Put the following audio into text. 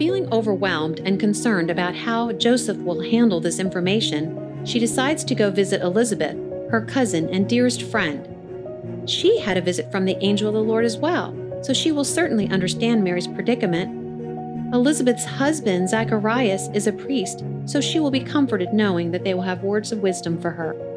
Feeling overwhelmed and concerned about how Joseph will handle this information, she decides to go visit Elizabeth, her cousin and dearest friend. She had a visit from the angel of the Lord as well, so she will certainly understand Mary's predicament. Elizabeth's husband, Zacharias, is a priest, so she will be comforted knowing that they will have words of wisdom for her.